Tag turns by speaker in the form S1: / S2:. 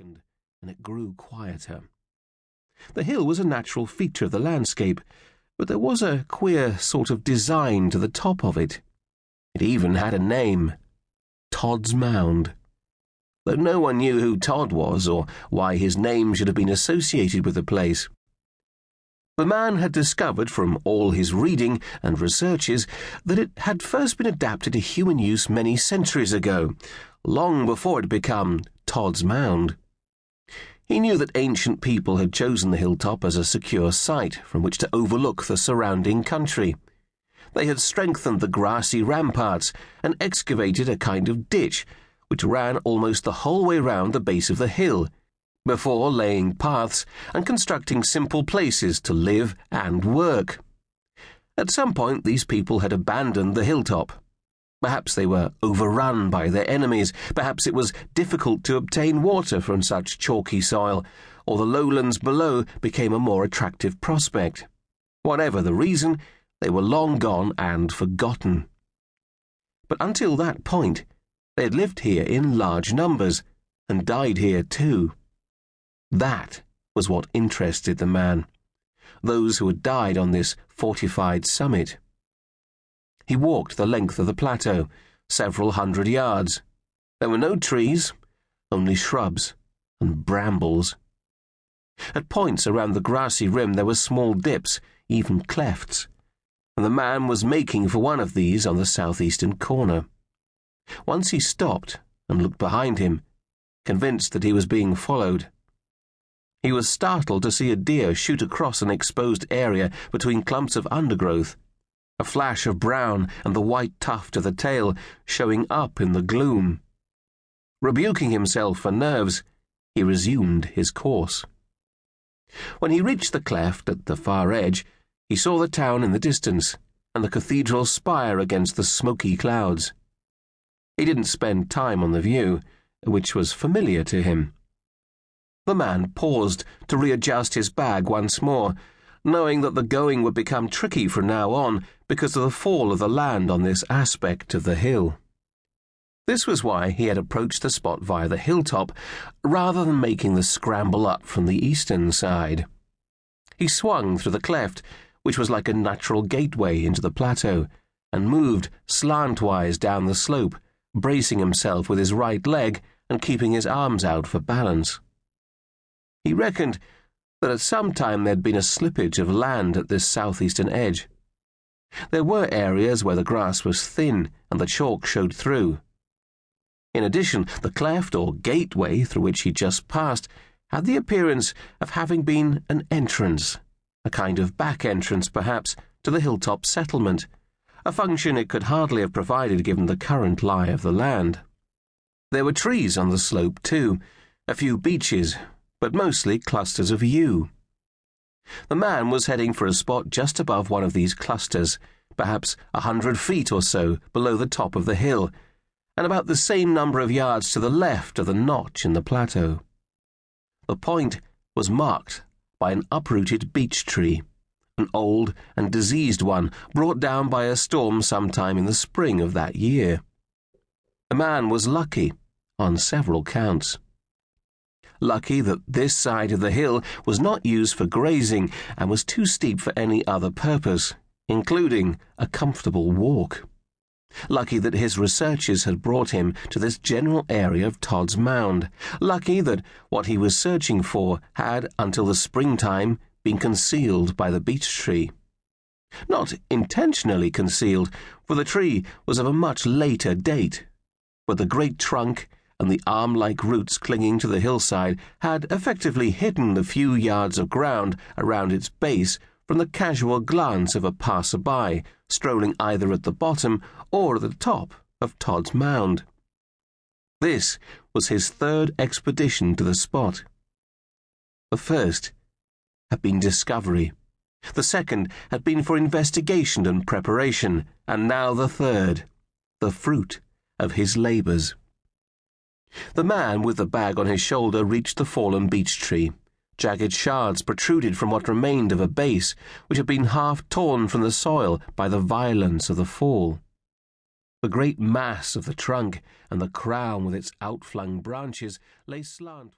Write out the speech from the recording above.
S1: and it grew quieter. The hill was a natural feature of the landscape, but there was a queer sort of design to the top of it. It even had a name Todd's Mound. Though no one knew who Todd was or why his name should have been associated with the place. The man had discovered from all his reading and researches that it had first been adapted to human use many centuries ago, long before it had become Todd's Mound. He knew that ancient people had chosen the hilltop as a secure site from which to overlook the surrounding country. They had strengthened the grassy ramparts and excavated a kind of ditch which ran almost the whole way round the base of the hill before laying paths and constructing simple places to live and work. At some point, these people had abandoned the hilltop. Perhaps they were overrun by their enemies. Perhaps it was difficult to obtain water from such chalky soil, or the lowlands below became a more attractive prospect. Whatever the reason, they were long gone and forgotten. But until that point, they had lived here in large numbers and died here too. That was what interested the man. Those who had died on this fortified summit. He walked the length of the plateau, several hundred yards. There were no trees, only shrubs and brambles. At points around the grassy rim there were small dips, even clefts, and the man was making for one of these on the southeastern corner. Once he stopped and looked behind him, convinced that he was being followed. He was startled to see a deer shoot across an exposed area between clumps of undergrowth, a flash of brown and the white tuft of the tail showing up in the gloom. Rebuking himself for nerves, he resumed his course. When he reached the cleft at the far edge, he saw the town in the distance and the cathedral spire against the smoky clouds. He didn't spend time on the view, which was familiar to him. The man paused to readjust his bag once more, knowing that the going would become tricky from now on because of the fall of the land on this aspect of the hill. This was why he had approached the spot via the hilltop rather than making the scramble up from the eastern side. He swung through the cleft, which was like a natural gateway into the plateau, and moved slantwise down the slope, bracing himself with his right leg and keeping his arms out for balance. He reckoned that at some time there'd been a slippage of land at this southeastern edge. There were areas where the grass was thin and the chalk showed through. In addition, the cleft or gateway through which he just passed had the appearance of having been an entrance, a kind of back entrance, perhaps, to the hilltop settlement, a function it could hardly have provided given the current lie of the land. There were trees on the slope, too, a few beeches, but mostly clusters of yew. The man was heading for a spot just above one of these clusters, perhaps a hundred feet or so below the top of the hill, and about the same number of yards to the left of the notch in the plateau. The point was marked by an uprooted beech tree, an old and diseased one brought down by a storm sometime in the spring of that year. The man was lucky on several counts lucky that this side of the hill was not used for grazing and was too steep for any other purpose, including a comfortable walk. Lucky that his researches had brought him to this general area of Todd's Mound. Lucky that what he was searching for had, until the springtime, been concealed by the beech tree. Not intentionally concealed, for the tree was of a much later date, but the great trunk and the arm like roots clinging to the hillside had effectively hidden the few yards of ground around its base from the casual glance of a passer by strolling either at the bottom or at the top of Todd's Mound. This was his third expedition to the spot. The first had been discovery. The second had been for investigation and preparation, and now the third, the fruit of his labours. The man with the bag on his shoulder reached the fallen beech tree. Jagged shards protruded from what remained of a base, which had been half torn from the soil by the violence of the fall. The great mass of the trunk and the crown with its outflung branches lay slant.